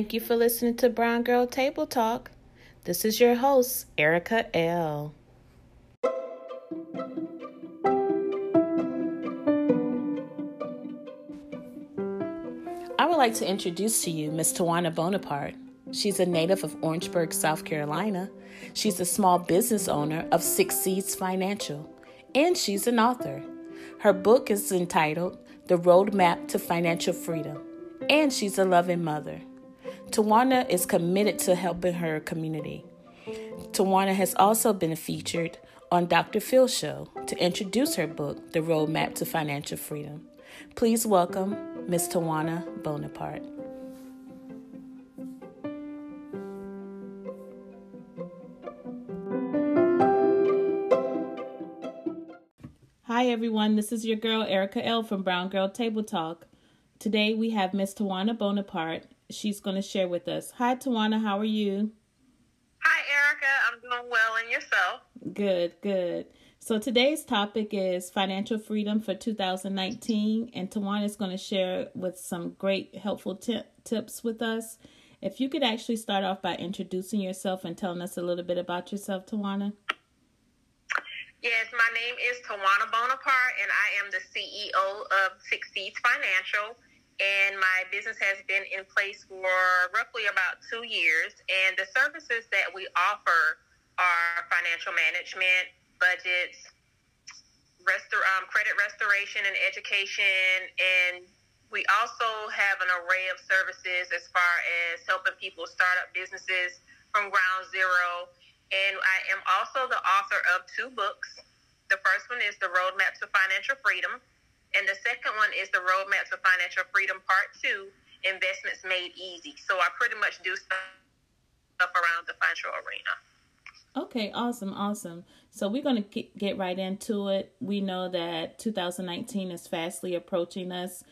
Thank you for listening to Brown Girl Table Talk. This is your host, Erica L. I would like to introduce to you Miss Towannia Bonaparte. She's a native of Orangeburg, South Carolina. She's a small business owner of Six Seeds Financial, and she's an author. Her book is entitled The Roadmap to Financial Freedom, and she's a loving mother. Towannia is committed to helping her community. Towannia has also been featured on Dr. Phil Show to introduce her book, The Roadmap to Financial Freedom. Please welcome Miss Towannia Bonaparte. Hi everyone, this is your girl Erica L from Brown Girl Table Talk. Today we have Miss Towannia Bonaparte. She's going to share with us. Hi Towannia, how are you? Hi Erica, I'm doing well and yourself? Good, good. So today's topic is financial freedom for 2019 and Towannia is going to share with some great helpful t- tips with us. If you could actually start off by introducing yourself and telling us a little bit about yourself, Towannia. Yes, my name is Towannia Bonaparte, and I am the CEO of Six Seeds Financial. And my business has been in place for roughly about two years. And the services that we offer are financial management, budgets, um, credit restoration, and education. And we also have an array of services as far as helping people start up businesses from ground zero and I am also the author of two books. The first one is The Roadmap to Financial Freedom, and the second one is The Roadmap to Financial Freedom Part 2 Investments Made Easy. So I pretty much do stuff around the financial arena. Okay, awesome, awesome. So we're going to get right into it. We know that 2019 is fastly approaching us.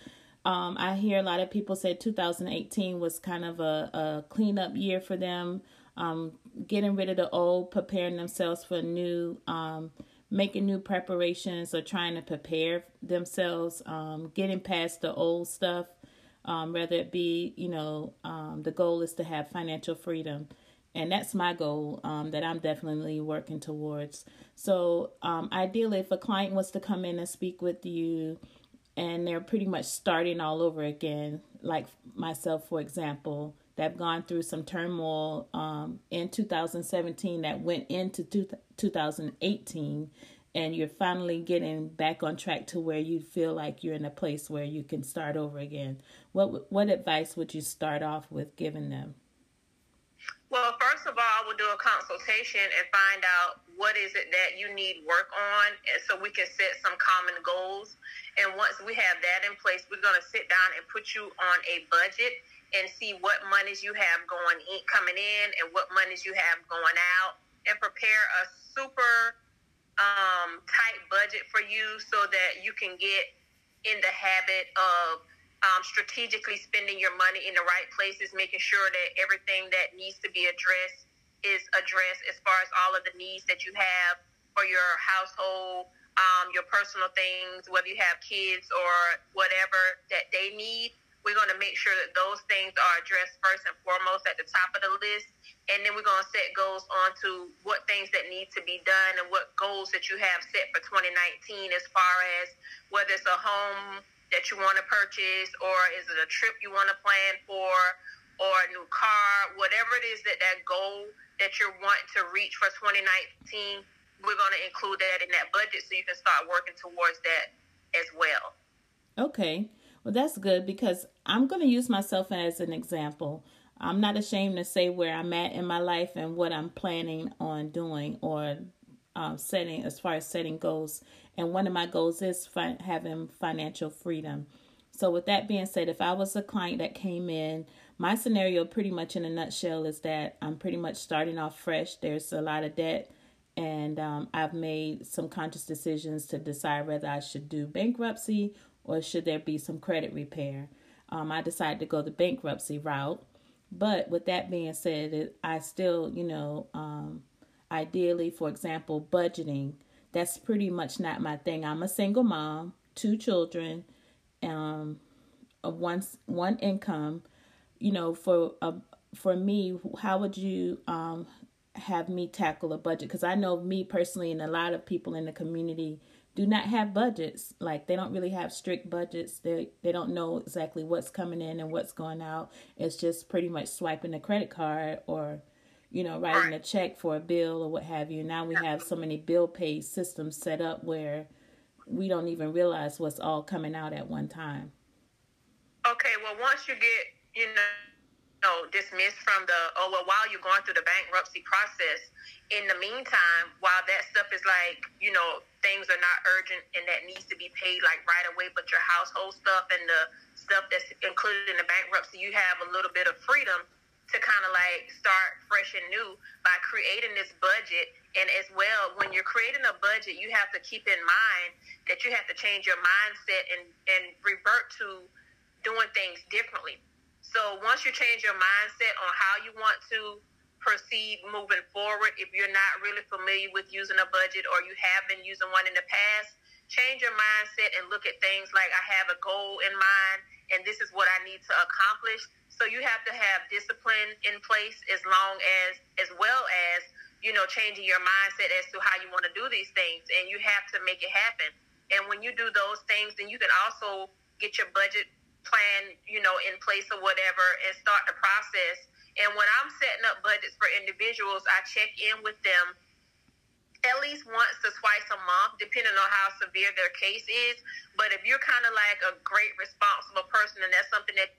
Um, I hear a lot of people say 2018 was kind of a, a cleanup year for them um, getting rid of the old, preparing themselves for new, um, making new preparations or trying to prepare themselves, um, getting past the old stuff. Um, whether it be, you know, um, the goal is to have financial freedom. And that's my goal um, that I'm definitely working towards. So, um, ideally, if a client wants to come in and speak with you and they're pretty much starting all over again, like myself, for example, that have gone through some turmoil um, in 2017 that went into two, 2018 and you're finally getting back on track to where you feel like you're in a place where you can start over again. What what advice would you start off with giving them? Well first of all i will do a consultation and find out what is it that you need work on and so we can set some common goals. And once we have that in place we're going to sit down and put you on a budget and see what monies you have going in, coming in and what monies you have going out and prepare a super um, tight budget for you so that you can get in the habit of um, strategically spending your money in the right places, making sure that everything that needs to be addressed is addressed as far as all of the needs that you have for your household, um, your personal things, whether you have kids or whatever that they need we're going to make sure that those things are addressed first and foremost at the top of the list. And then we're going to set goals on to what things that need to be done and what goals that you have set for 2019 as far as whether it's a home that you want to purchase or is it a trip you want to plan for or a new car, whatever it is that that goal that you're wanting to reach for 2019, we're going to include that in that budget so you can start working towards that as well. Okay. Well, that's good because I'm going to use myself as an example. I'm not ashamed to say where I'm at in my life and what I'm planning on doing or um, setting as far as setting goals. And one of my goals is having financial freedom. So, with that being said, if I was a client that came in, my scenario, pretty much in a nutshell, is that I'm pretty much starting off fresh. There's a lot of debt, and um, I've made some conscious decisions to decide whether I should do bankruptcy or should there be some credit repair. Um, I decided to go the bankruptcy route. But with that being said, I still, you know, um, ideally, for example, budgeting, that's pretty much not my thing. I'm a single mom, two children, um, of one, one income. you know, for uh, for me, how would you um, have me tackle a budget? Because I know me personally, and a lot of people in the community do not have budgets. Like they don't really have strict budgets. They they don't know exactly what's coming in and what's going out. It's just pretty much swiping a credit card or you know, writing a check for a bill or what have you. Now we have so many bill pay systems set up where we don't even realize what's all coming out at one time. Okay, well, once you get, you know, know, dismissed from the, oh, well, while you're going through the bankruptcy process, in the meantime, while that stuff is like, you know, things are not urgent and that needs to be paid like right away, but your household stuff and the stuff that's included in the bankruptcy, you have a little bit of freedom to kind of like start fresh and new by creating this budget. And as well, when you're creating a budget, you have to keep in mind that you have to change your mindset and, and revert to doing things differently. So once you change your mindset on how you want to proceed moving forward, if you're not really familiar with using a budget or you have been using one in the past, change your mindset and look at things like I have a goal in mind and this is what I need to accomplish. So you have to have discipline in place as long as as well as, you know, changing your mindset as to how you want to do these things and you have to make it happen. And when you do those things, then you can also get your budget plan, you know, in place or whatever and start the process. And when I'm setting up budgets for individuals, I check in with them at least once to twice a month, depending on how severe their case is. But if you're kind of like a great responsible person and that's something that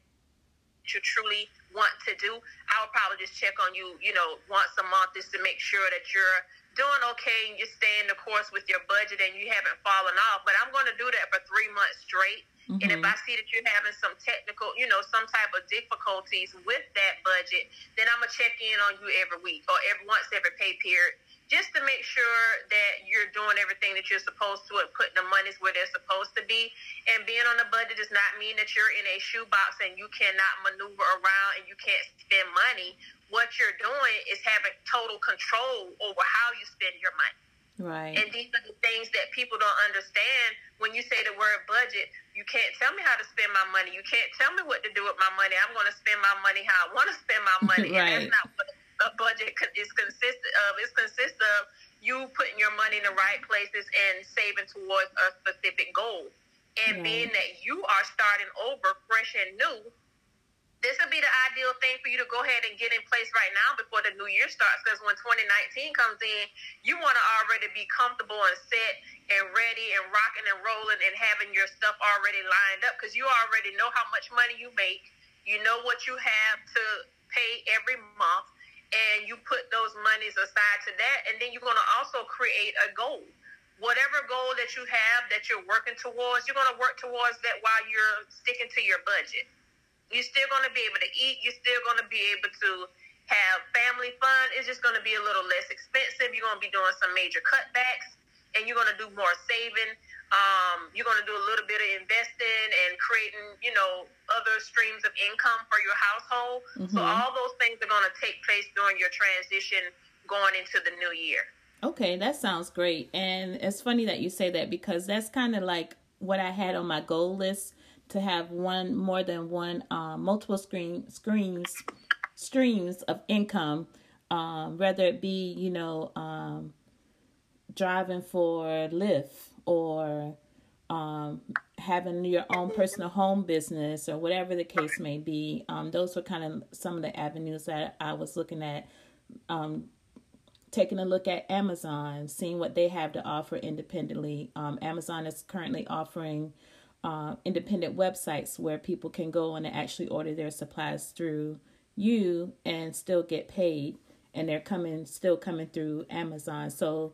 you truly want to do, I would probably just check on you, you know, once a month just to make sure that you're doing okay and you're staying the course with your budget and you haven't fallen off. But I'm going to do that for three months straight Mm-hmm. And if I see that you're having some technical, you know, some type of difficulties with that budget, then I'm gonna check in on you every week or every once every pay period, just to make sure that you're doing everything that you're supposed to and putting the monies where they're supposed to be. And being on a budget does not mean that you're in a shoebox and you cannot maneuver around and you can't spend money. What you're doing is having total control over how you spend your money. Right. And these are the things that people don't understand when you say the word budget. You can't tell me how to spend my money. You can't tell me what to do with my money. I'm going to spend my money how I want to spend my money. right. And that's not what a budget is consistent of. It's consists of you putting your money in the right places and saving towards a specific goal. And right. being that you are starting over fresh and new, this would be the ideal thing for you to go ahead and get in place right now before the new year starts. Because when 2019 comes in, you want to already be comfortable and set and ready and rocking and rolling and having your stuff already lined up because you already know how much money you make. You know what you have to pay every month, and you put those monies aside to that. And then you're going to also create a goal. Whatever goal that you have that you're working towards, you're going to work towards that while you're sticking to your budget you're still going to be able to eat. You're still going to be able to have family fun. It's just going to be a little less expensive. You're going to be doing some major cutbacks, and you're going to do more saving. Um, you're going to do a little bit of investing and creating, you know, other streams of income for your household. Mm-hmm. So all those things are going to take place during your transition going into the new year. Okay, that sounds great. And it's funny that you say that because that's kind of like what I had on my goal list to have one more than one uh, multiple screen screens streams of income, um, whether it be you know um, driving for Lyft or um, having your own personal home business or whatever the case may be. Um, those were kind of some of the avenues that I was looking at. Um, taking a look at Amazon, seeing what they have to offer independently. Um, Amazon is currently offering uh, independent websites where people can go and actually order their supplies through you and still get paid and they're coming still coming through Amazon. So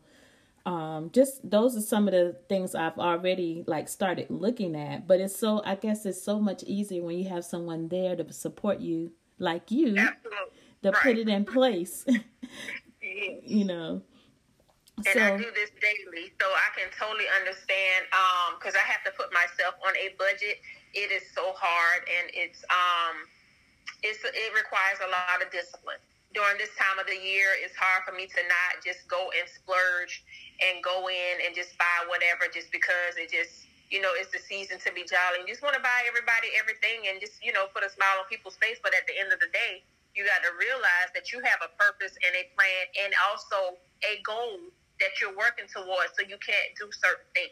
um, just those are some of the things I've already like started looking at. But it's so I guess it's so much easier when you have someone there to support you like you Absolutely. to right. put it in place. you know. And so, I do this daily, so I can totally understand. Because um, I have to put myself on a budget. It is so hard, and it's um, it's it requires a lot of discipline. During this time of the year, it's hard for me to not just go and splurge and go in and just buy whatever, just because it just you know, it's the season to be jolly. You just want to buy everybody everything and just, you know, put a smile on people's face. But at the end of the day, you got to realize that you have a purpose and a plan and also a goal that you're working towards. So you can't do certain things.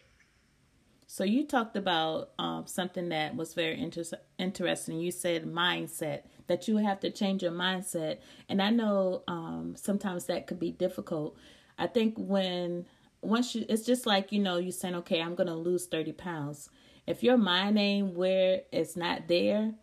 So you talked about um, something that was very inter- interesting. You said mindset that you have to change your mindset, and I know um, sometimes that could be difficult. I think when once you, it's just like you know, you saying, okay, I'm gonna lose thirty pounds. If your mind ain't where it's not there,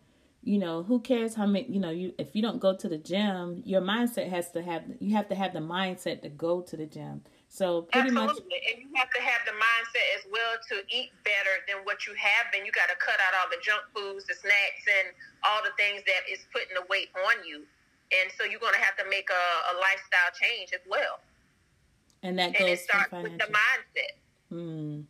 you know, who cares how many? You know, you if you don't go to the gym, your mindset has to have you have to have the mindset to go to the gym. So pretty Absolutely. much, and you have to have the mindset as well to eat better than what you have been. You got to cut out all the junk foods, the snacks, and all the things that is putting the weight on you. And so you're going to have to make a, a lifestyle change as well. And that goes and it starts with the mindset. Hmm.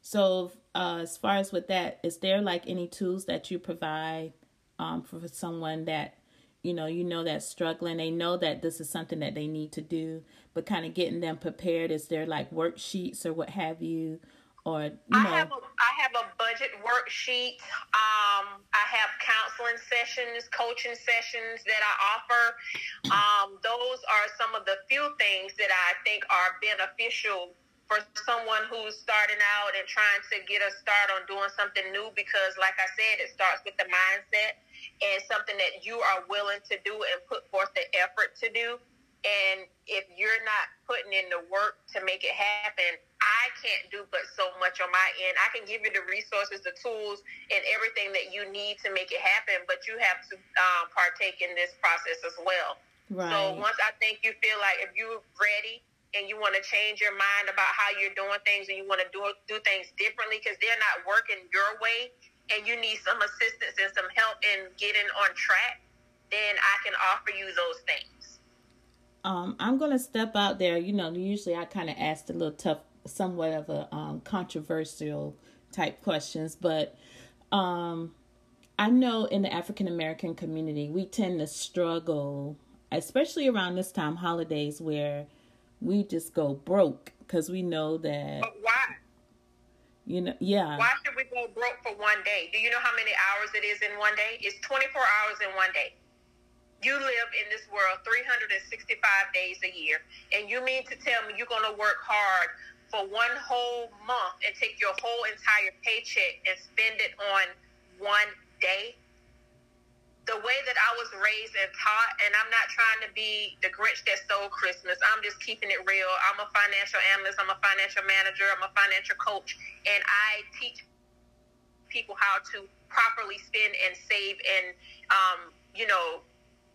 So, uh, as far as with that, is there like any tools that you provide um, for someone that you know you know that's struggling? They know that this is something that they need to do, but kind of getting them prepared is there like worksheets or what have you or you know. I have a, I have a budget worksheet. Um, I have counseling sessions coaching sessions that I offer. Um, those are some of the few things that I think are beneficial for someone who's starting out and trying to get a start on doing something new because like I said it starts with the mindset and something that you are willing to do and put forth the effort to do and if you're not putting in the work to make it happen, I can't do but so much on my end. I can give you the resources, the tools, and everything that you need to make it happen, but you have to um, partake in this process as well. Right. So once I think you feel like if you're ready and you want to change your mind about how you're doing things and you want to do do things differently because they're not working your way and you need some assistance and some help in getting on track, then I can offer you those things. Um, I'm gonna step out there. You know, usually I kind of ask a little tough, somewhat of a um, controversial type questions, but um, I know in the African American community we tend to struggle, especially around this time, holidays, where we just go broke because we know that. But why? You know, yeah. Why should we go broke for one day? Do you know how many hours it is in one day? It's 24 hours in one day. You live in this world 365 days a year, and you mean to tell me you're going to work hard for one whole month and take your whole entire paycheck and spend it on one day? The way that I was raised and taught, and I'm not trying to be the Grinch that stole Christmas. I'm just keeping it real. I'm a financial analyst. I'm a financial manager. I'm a financial coach, and I teach people how to properly spend and save and, um, you know,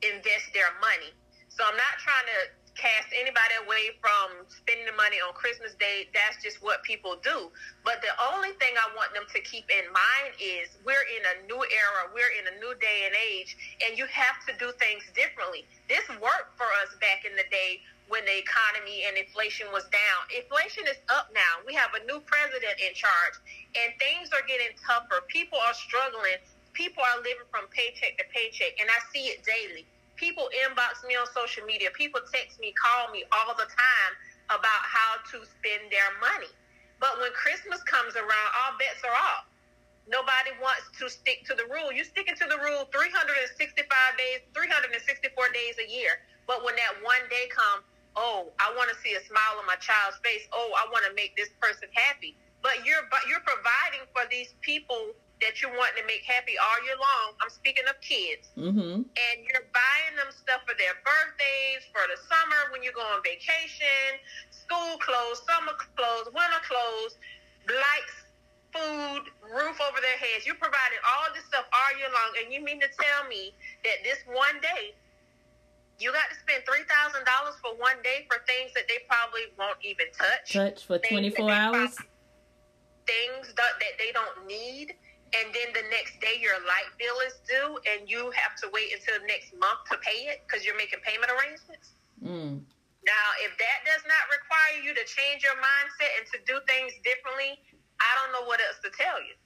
invest their money. So I'm not trying to cast anybody away from spending the money on Christmas Day. That's just what people do. But the only thing I want them to keep in mind is we're in a new era, we're in a new day and age, and you have to do things differently. This worked for us back in the day when the economy and inflation was down. Inflation is up now. We have a new president in charge, and things are getting tougher. People are struggling people are living from paycheck to paycheck, and I see it daily. People inbox me on social media. People text me, call me all the time about how to spend their money. But when Christmas comes around, all bets are off. Nobody wants to stick to the rule. You're sticking to the rule 365 days, 364 days a year. But when that one day comes, oh, I want to see a smile on my child's face. Oh, I want to make this person happy. But you're but you're providing for these people that you're wanting to make happy all year long. I'm speaking of kids. Mm-hmm. And you're buying them stuff for their birthdays, for the summer when you go on vacation, school clothes, summer clothes, winter clothes, lights, food, roof over their heads. You're providing all this stuff all year long. And you mean to tell me that this one day, you got to spend three thousand dollars for one day for things that they probably won't even touch. Touch for twenty four hours. things that, that they don't need and then the next day your light bill is due and you have to wait until next month to pay it because you're making payment arrangements. Mm. Now, if that does not require you to change your mindset and to do things differently, I don't know what else to tell you.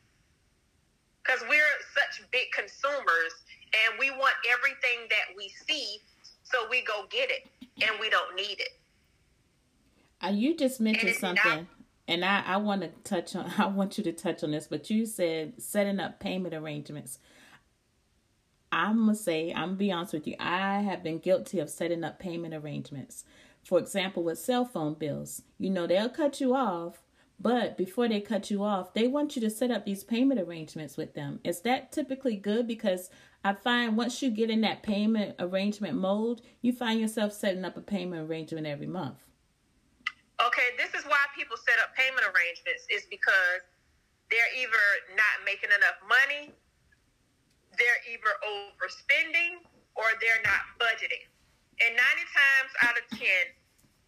Because we're such big consumers and we want everything that we see, so we go get it and we don't need it. Uh, you just mentioned something. Not, and I, I want to touch on I want you to touch on this, but you said setting up payment arrangements. I'm gonna say, I'm gonna be honest with you, I have been guilty of setting up payment arrangements. For example, with cell phone bills. You know, they'll cut you off, but before they cut you off, they want you to set up these payment arrangements with them. Is that typically good? Because I find once you get in that payment arrangement mode, you find yourself setting up a payment arrangement every month. Okay, this is why people set up payment arrangements is because they're either not making enough money, they're either overspending, or they're not budgeting. And 90 times out of 10,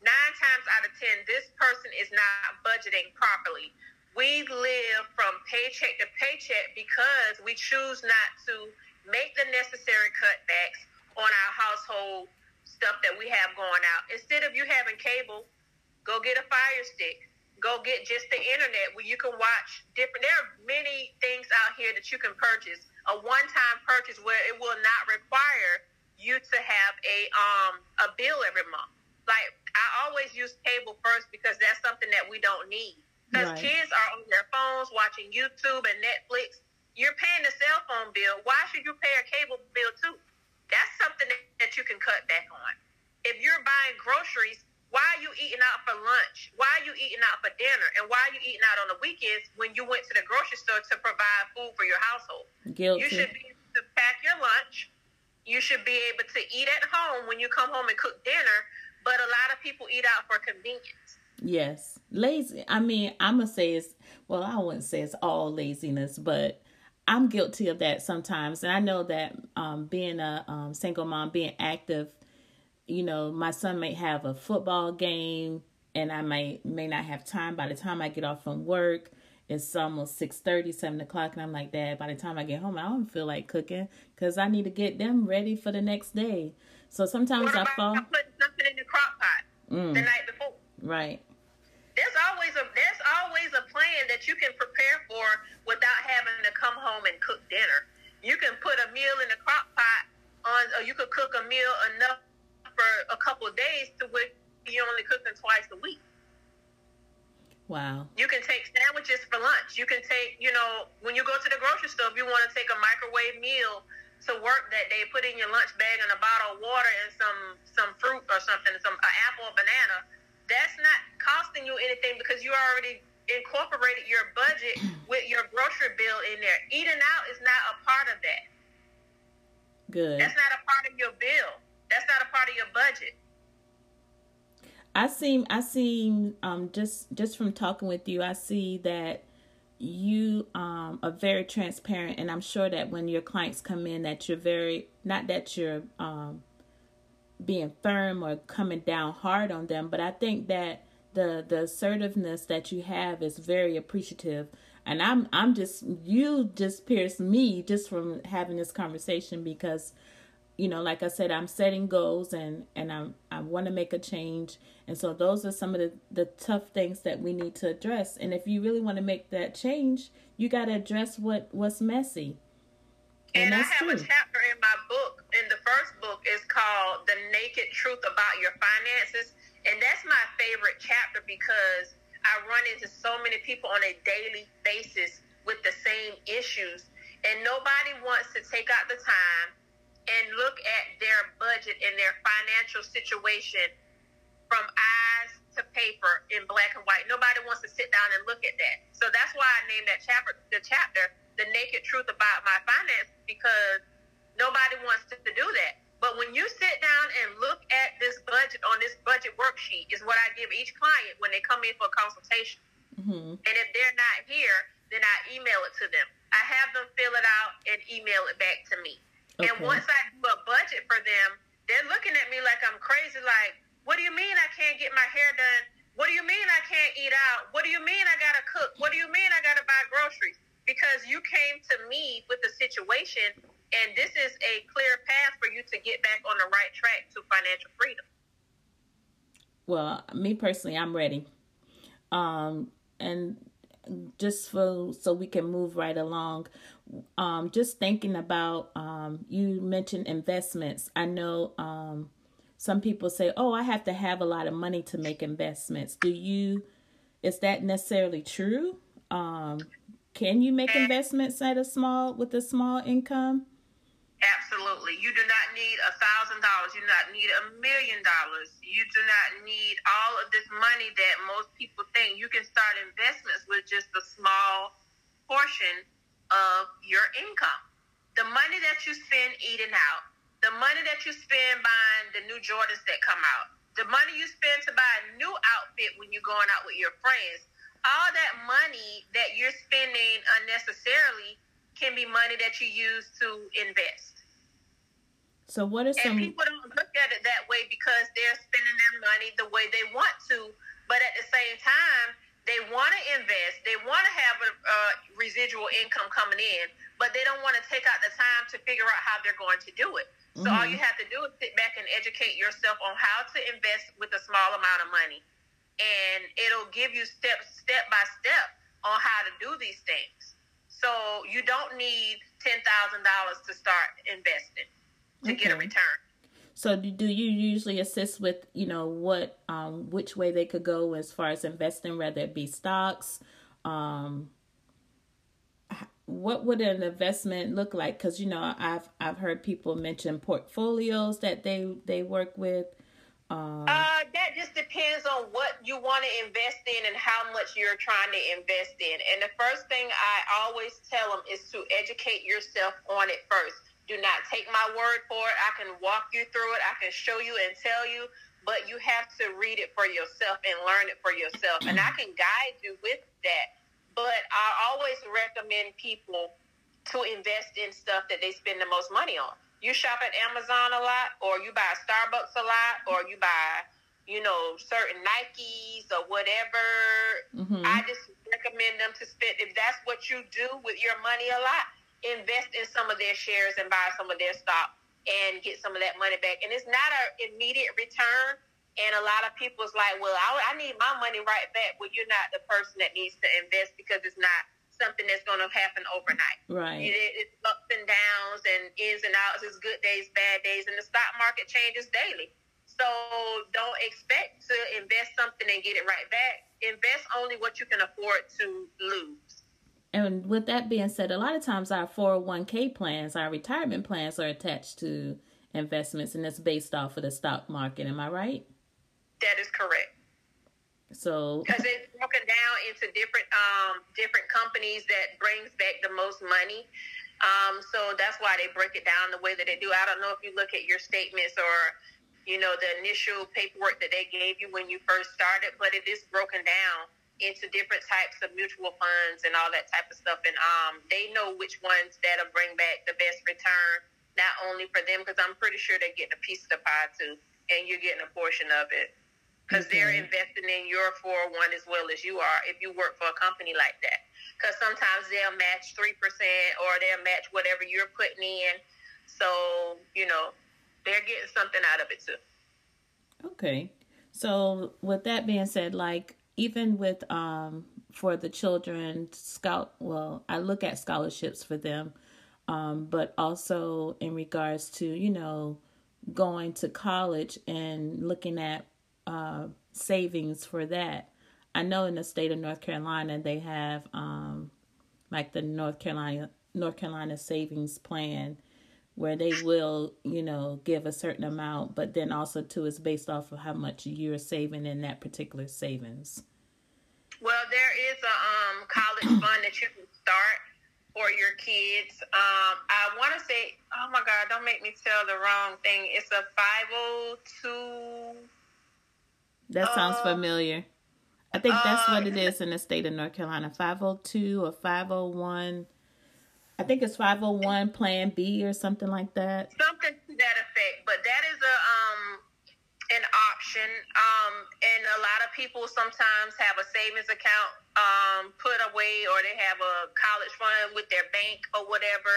nine times out of 10, this person is not budgeting properly. We live from paycheck to paycheck because we choose not to make the necessary cutbacks on our household stuff that we have going out. Instead of you having cable, Go get a fire stick. Go get just the internet where you can watch different. There are many things out here that you can purchase. A one-time purchase where it will not require you to have a um a bill every month. Like I always use cable first because that's something that we don't need. Because right. kids are on their phones watching YouTube and Netflix. You're paying the cell phone bill. Why should you pay a cable bill too? That's something that you can cut back on. If you're buying groceries, why are you eating out for lunch? Why are you eating out for dinner? And why are you eating out on the weekends when you went to the grocery store to provide food for your household? Guilty. You should be able to pack your lunch. You should be able to eat at home when you come home and cook dinner. But a lot of people eat out for convenience. Yes. Lazy. I mean, I'm going to say it's, well, I wouldn't say it's all laziness, but I'm guilty of that sometimes. And I know that um, being a um, single mom, being active, you know, my son may have a football game and I might may not have time by the time I get off from work. It's almost 6 30, 7 o'clock, and I'm like, Dad, by the time I get home, I don't feel like cooking because I need to get them ready for the next day. So sometimes I fall. putting something in the crock pot mm. the night before. Right. There's always a there's always a plan that you can prepare for without having to come home and cook dinner. You can put a meal in the crock pot on, or you could cook a meal enough for a couple of days to which you're only cooking twice a week. Wow. You can take sandwiches for lunch. You can take, you know, when you go to the grocery store, if you want to take a microwave meal to work that day, put in your lunch bag and a bottle of water and some some fruit or something, some an apple or banana. That's not costing you anything because you already incorporated your budget with your grocery bill in there. Eating out is not a part of that. Good. That's not a part of your bill. That's not a part of your budget. I seem I seem um just just from talking with you, I see that you um are very transparent and I'm sure that when your clients come in that you're very not that you're um being firm or coming down hard on them, but I think that the the assertiveness that you have is very appreciative and I'm I'm just you just pierce me just from having this conversation because you know like i said i'm setting goals and and i'm i want to make a change. And so those are some of the the tough things that we need to address. And if you really want to make that change you got to address what what's messy. And, and i have true. a chapter in my book in the first book is called the naked truth about your finances. And that's my favorite chapter because i run into so many people on a daily basis with the same issues. And nobody wants to take out the time and look at their budget and their financial situation from eyes to paper in black and white. Nobody wants to sit down and look at that. So that's why I named that chapter the chapter "The Naked Truth About My Finances" because nobody wants to, to do that. But when you sit down and look at this budget on this budget worksheet, is what I give each client when they come in for a consultation. Mm-hmm. And if they're not here, then I email it to them. I have them fill it out and email it back to me. Okay. And once I do a budget for them, they're looking at me like I'm crazy. Like, what do you mean I can't get my hair done? What do you mean I can't eat out? What do you mean I gotta cook? What do you mean I gotta buy groceries? Because you came to me with the situation, and this is a clear path for you to get back on the right track to financial freedom. Well, me personally, I'm ready. Um, and just for so we can move right along um, just thinking about um, you mentioned investments. I know um, some people say, "Oh, I have to have a lot of money to make investments." Do you? is that necessarily true? Um, can you make investments at a small with a small income? Absolutely. You do not need a thousand dollars. You do not need a million dollars. You do not need all of this money that most people think. You can start investments with just a small portion of your income. The money that you spend eating out, the money that you spend buying the new Jordans that come out, the money you spend to buy a new outfit when you're going out with your friends, all that money that you're spending unnecessarily can be money that you use to invest. So what are some? And people don't look at it that way because they're spending their money the way they want to, but at the same time, they want to invest. They want to have a, a residual income coming in, but they don't want to take out the time to figure out how they're going to do it. So mm-hmm. all you have to do is sit back and educate yourself on how to invest with a small amount of money, and it'll give you step step by step on how to do these things. So you don't need ten thousand dollars to start investing to okay. get a return. So do you usually assist with you know what um, which way they could go as far as investing, whether it be stocks? Um, what would an investment look like? Because you know I've I've heard people mention portfolios that they they work with. Um, uh, that just depends on what you want to invest in and how much you're trying to invest in. And the first thing I always tell them is to educate yourself on it first. Do not take my word for it. I can walk you through it. I can show you and tell you, but you have to read it for yourself and learn it for yourself. And I can guide you with that. But I recommend people to invest in stuff that they spend the most money on you shop at Amazon a lot, or you buy Starbucks a lot, or you buy, you know, certain Nikes or whatever. Mm-hmm. I just recommend them to spend. If that's what you do with your money a lot, invest in some of their shares and buy some of their stock and get some of that money back. And it's not an immediate return. And a lot of people's like, well, I, I need my money right back. Well, you're not the person that needs to invest because it's not something that's going to happen overnight. Right. It, it's ups and downs and ins and outs. It's good days, bad days, and the stock market changes daily. So don't expect to invest something and get it right back. Invest only what you can afford to lose. And with that being said, a lot of times our 401k plans, our retirement plans are attached to investments and it's based off of the stock market. Am I right? That is correct. So because it's broken down into different um, different companies that brings back the most money. Um, so that's why they break it down the way that they do. I don't know if you look at your statements or you know the initial paperwork that they gave you when you first started, but it is broken down into different types of mutual funds and all that type of stuff. And um, they know which ones that'll bring back the best return, not only for them, because I'm pretty sure they're getting a piece of the pie too, and you're getting a portion of it because they're investing in your 401 as well as you are if you work for a company like that. Because sometimes they'll match 3% or they'll match whatever you're putting in. So, you know, they're getting something out of it too. Okay. So, with that being said, like, even with, um, for the children, scout, well, I look at scholarships for them, um, but also in regards to, you know, going to college and looking at uh, savings for that. I know in the state of North Carolina they have um, like the North Carolina North Carolina savings plan where they will, you know, give a certain amount, but then also too is based off of how much you're saving in that particular savings. Well, there is a um, college fund that you can start for your kids. Um, I want to say, oh my God, don't make me tell the wrong thing. It's a 502 that sounds uh, familiar. I think that's uh, what it is in the state of North Carolina. 502 or 501. I think it's 501 Plan B or something like that. Something to that effect. But that is a um an option. Um, and a lot of people sometimes have a savings account um, put away or they have a college fund with their bank or whatever.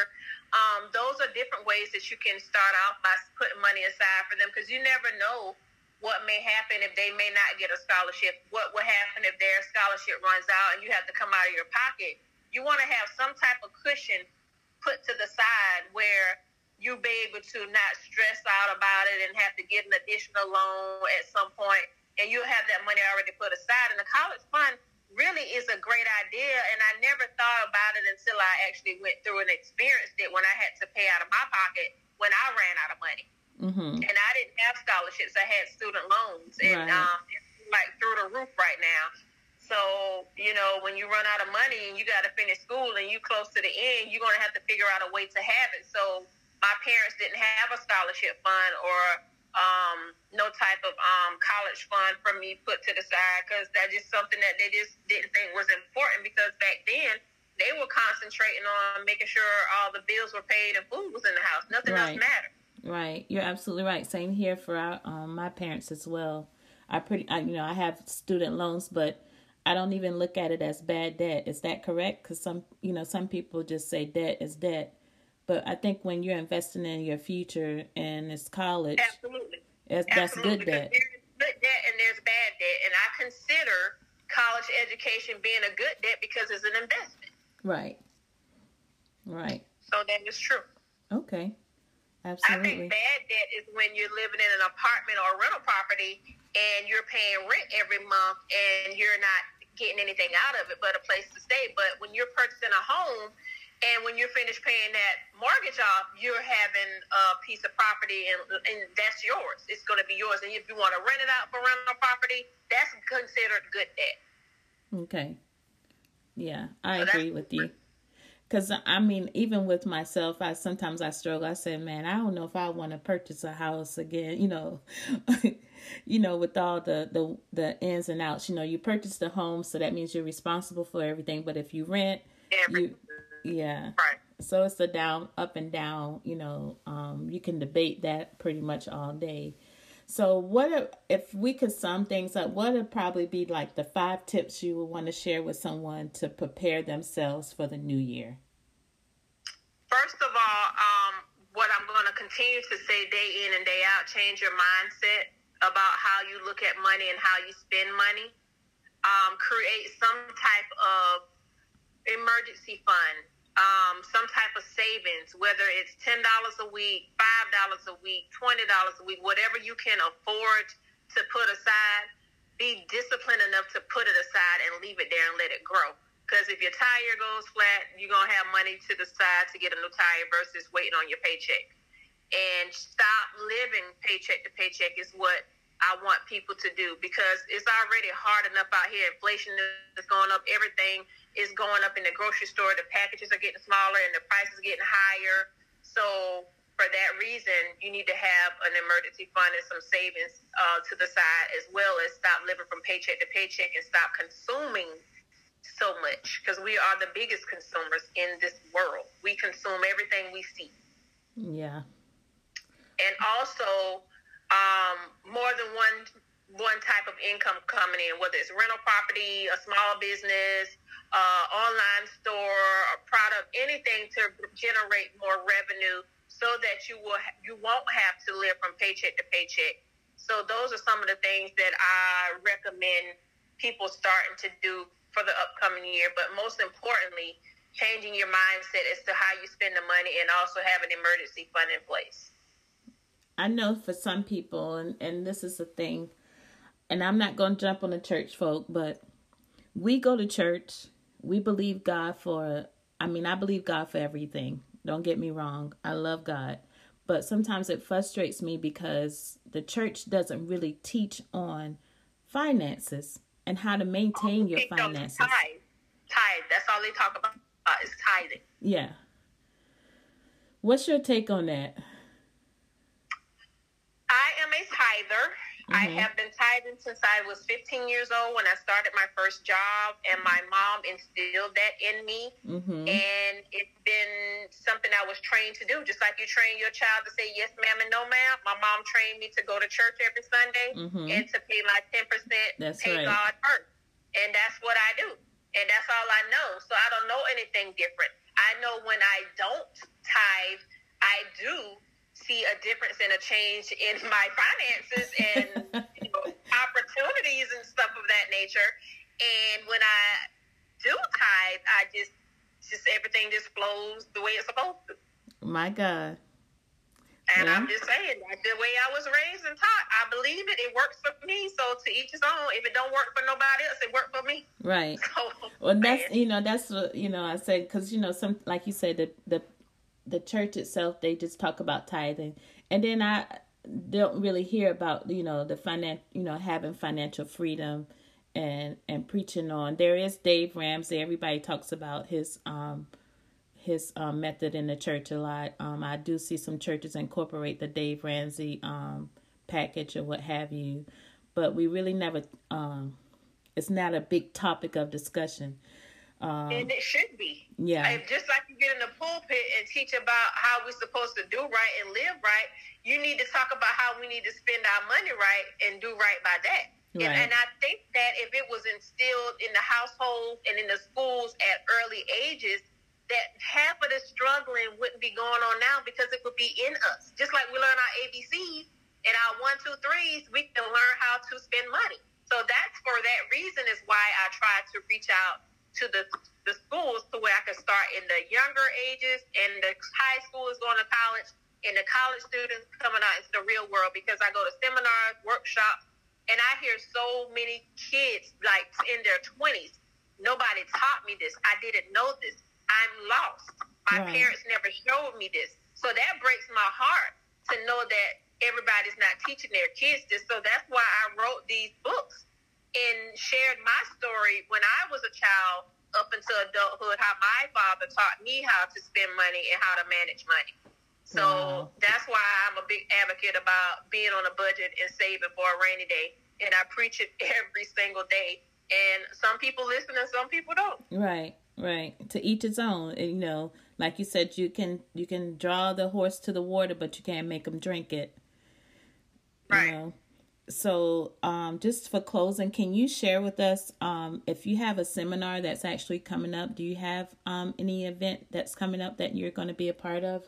Um, those are different ways that you can start off by putting money aside for them because you never know what may happen if they may not get a scholarship, what will happen if their scholarship runs out and you have to come out of your pocket. You want to have some type of cushion put to the side where you'll be able to not stress out about it and have to get an additional loan at some point and you'll have that money already put aside. And the college fund really is a great idea. And I never thought about it until I actually went through and experienced it when I had to pay out of my pocket when I ran out of money. Mm-hmm. And I scholarships; I had student loans, and right. um, it's like through the roof right now. So you know, when you run out of money and you got to finish school and you close to the end, you're gonna have to figure out a way to have it. So my parents didn't have a scholarship fund or um, no type of um, college fund for me put to the side because that's just something that they just didn't think was important because back then they were concentrating on making sure all the bills were paid and food was in the house. Nothing right. else mattered. Right, you're absolutely right. Same here for our um, my parents as well. I pretty, I, you know, I have student loans, but I don't even look at it as bad debt. Is that correct? Because some, you know, some people just say debt is debt, but I think when you're investing in your future and it's college, absolutely, that's absolutely. good debt. There's good debt and there's bad debt, and I consider college education being a good debt because it's an investment. Right. Right. So that is true. Okay. Absolutely. I think bad debt is when you're living in an apartment or rental property and you're paying rent every month and you're not getting anything out of it but a place to stay. But when you're purchasing a home and when you're finished paying that mortgage off, you're having a piece of property and, and that's yours. It's going to be yours. And if you want to rent it out for rental property, that's considered good debt. Okay. Yeah, I so agree with you. Cause I mean, even with myself, I sometimes I struggle. I say, man, I don't know if I want to purchase a house again. You know, you know, with all the the the ins and outs. You know, you purchase the home, so that means you're responsible for everything. But if you rent, you, yeah, right. So it's the down, up and down. You know, um, you can debate that pretty much all day. So, what if we could sum things up? What would probably be like the five tips you would want to share with someone to prepare themselves for the new year? First of all, um, what I'm going to continue to say day in and day out: change your mindset about how you look at money and how you spend money. Um, create some type of emergency fund um, some type of savings, whether it's ten dollars a week, five dollars a week, twenty dollars a week, whatever you can afford to put aside. Be disciplined enough to put it aside and leave it there and let it grow. Because if your tire goes flat, you're gonna have money to the side to get a new tire versus waiting on your paycheck. And stop living paycheck to paycheck is what I want people to do because it's already hard enough out here. Inflation is going up. Everything is going up in the grocery store. The packages are getting smaller and the prices getting higher. So for that reason, you need to have an emergency fund and some savings uh, to the side, as well as stop living from paycheck to paycheck and stop consuming so much because we are the biggest consumers in this world. We consume everything we see. Yeah. And also, um, more than one one type of income coming in, whether it's rental property, a small business, uh, online store, a product, anything to generate more revenue, so that you will you won't have to live from paycheck to paycheck. So those are some of the things that I recommend people starting to do for the upcoming year. But most importantly, changing your mindset as to how you spend the money, and also have an emergency fund in place. I know for some people, and, and this is a thing, and I'm not going to jump on the church folk, but we go to church. We believe God for, I mean, I believe God for everything. Don't get me wrong. I love God. But sometimes it frustrates me because the church doesn't really teach on finances and how to maintain oh, your finances. Tithe. Tithe. That's all they talk about uh, is tithing. Yeah. What's your take on that? Mm-hmm. I have been tithing since I was 15 years old when I started my first job, and my mom instilled that in me. Mm-hmm. And it's been something I was trained to do, just like you train your child to say yes, ma'am, and no, ma'am. My mom trained me to go to church every Sunday mm-hmm. and to pay my 10%, that's pay right. God first. And that's what I do. And that's all I know. So I don't know anything different. I know when I don't tithe, I do see a difference and a change in my finances and you know, opportunities and stuff of that nature. And when I do tithe, I just just everything just flows the way it's supposed to. My God. And yeah. I'm just saying, that's the way I was raised and taught. I believe it. It works for me. So to each his own. If it don't work for nobody else, it worked for me. Right. So, well, that's you know that's what you know I said because you know some like you said the the the church itself they just talk about tithing, and then I don't really hear about you know the finan you know having financial freedom and and preaching on. There is Dave Ramsey. Everybody talks about his um his um, method in the church a lot. Um, I do see some churches incorporate the Dave Ramsey um, package or what have you, but we really never. Um, it's not a big topic of discussion. Um, and it should be. Yeah. just like you get in the pulpit and teach about how we're supposed to do right and live right, you need to talk about how we need to spend our money right and do right by that. Right. And, and I think that if it was instilled in the households and in the schools at early ages, that half of the struggling wouldn't be going on now because it would be in us. Just like we learn our ABCs and our one, two, threes, we can learn how to spend money. So that's for that reason is why I try to reach out to the the schools to where I can start in the younger ages and the high school is going to college and the college students coming out into the real world because I go to seminars, workshops, and I hear so many kids like in their twenties. Nobody taught me this. I didn't know this. I'm lost. My right. parents never showed me this. So that breaks my heart to know that everybody's not teaching their kids this. So that's why I wrote these books and shared my story when I was a child up until adulthood, how my father taught me how to spend money and how to manage money. So wow. that's why I'm a big advocate about being on a budget and saving for a rainy day. And I preach it every single day. And some people listen and some people don't. Right. Right. To each its own. And, you know, like you said, you can you can draw the horse to the water, but you can't make them drink it. Right. You know? So, um, just for closing, can you share with us um, if you have a seminar that's actually coming up? Do you have um, any event that's coming up that you're going to be a part of?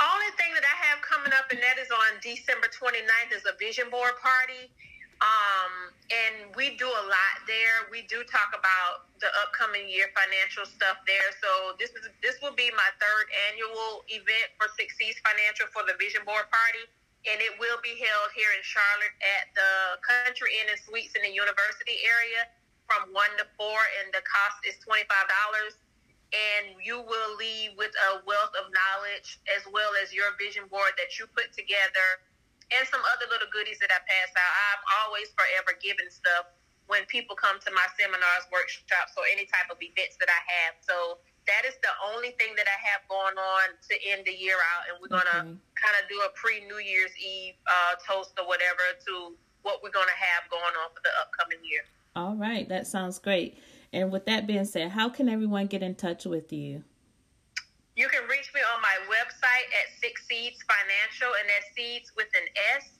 Only thing that I have coming up, and that is on December 29th, is a vision board party. Um, and we do a lot there. We do talk about the upcoming year financial stuff there. So this is this will be my third annual event for six Seeds Financial for the Vision Board Party, and it will be held here in Charlotte at the Country Inn and Suites in the University area from one to four, and the cost is twenty five dollars. And you will leave with a wealth of knowledge as well as your vision board that you put together and some other little goodies that I pass out. I'm always forever giving stuff when people come to my seminars, workshops, or any type of events that I have. So that is the only thing that I have going on to end the year out, and we're gonna okay. kind of do a pre New Year's Eve uh, toast or whatever to what we're gonna have going on for the upcoming year. All right, that sounds great. And with that being said, how can everyone get in touch with you? You can reach me on my website at Six Seeds Financial, and that's seeds with an S,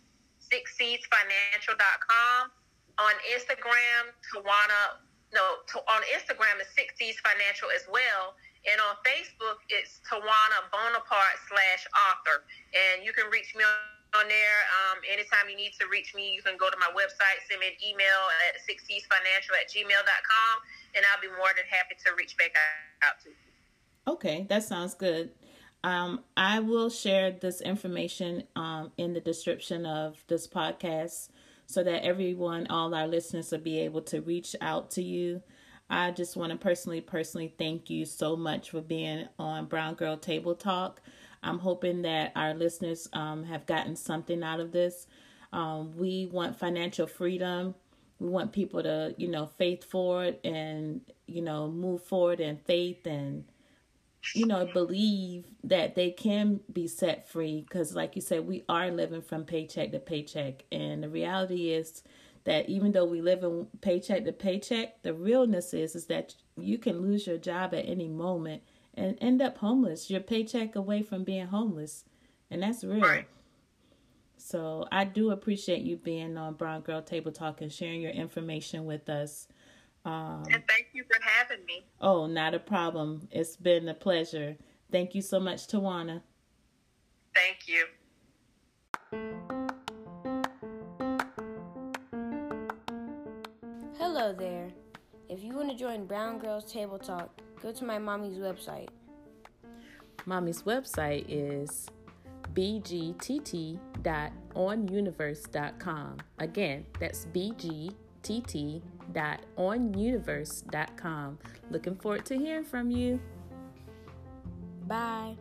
sixseedsfinancial.com. On Instagram, Towannia, no, to, on Instagram is Six Seeds Financial as well. And on Facebook, it's Towannia Bonaparte slash author. And you can reach me on there. Um, anytime you need to reach me, you can go to my website, send me an email at sixseedsfinancial at gmail.com, and I'll be more than happy to reach back out to you. Okay, that sounds good. Um, I will share this information um, in the description of this podcast so that everyone, all our listeners, will be able to reach out to you. I just want to personally, personally thank you so much for being on Brown Girl Table Talk. I'm hoping that our listeners um, have gotten something out of this. Um, we want financial freedom. We want people to, you know, faith forward and, you know, move forward in faith and you know, believe that they can be set free because, like you said, we are living from paycheck to paycheck. And the reality is that even though we live in paycheck to paycheck, the realness is is that you can lose your job at any moment and end up homeless. Your paycheck away from being homeless, and that's real. Right. So I do appreciate you being on Brown Girl Table Talk and sharing your information with us. Um, and thank you for having me. Oh, not a problem. It's been a pleasure. Thank you so much, Towannia. Thank you. Hello there. If you want to join Brown Girls Table Talk, go to my mommy's website. Mommy's website is bgtt.onuniverse.com. Again, that's bgtt.onuniverse.com. Looking forward to hearing from you. Bye.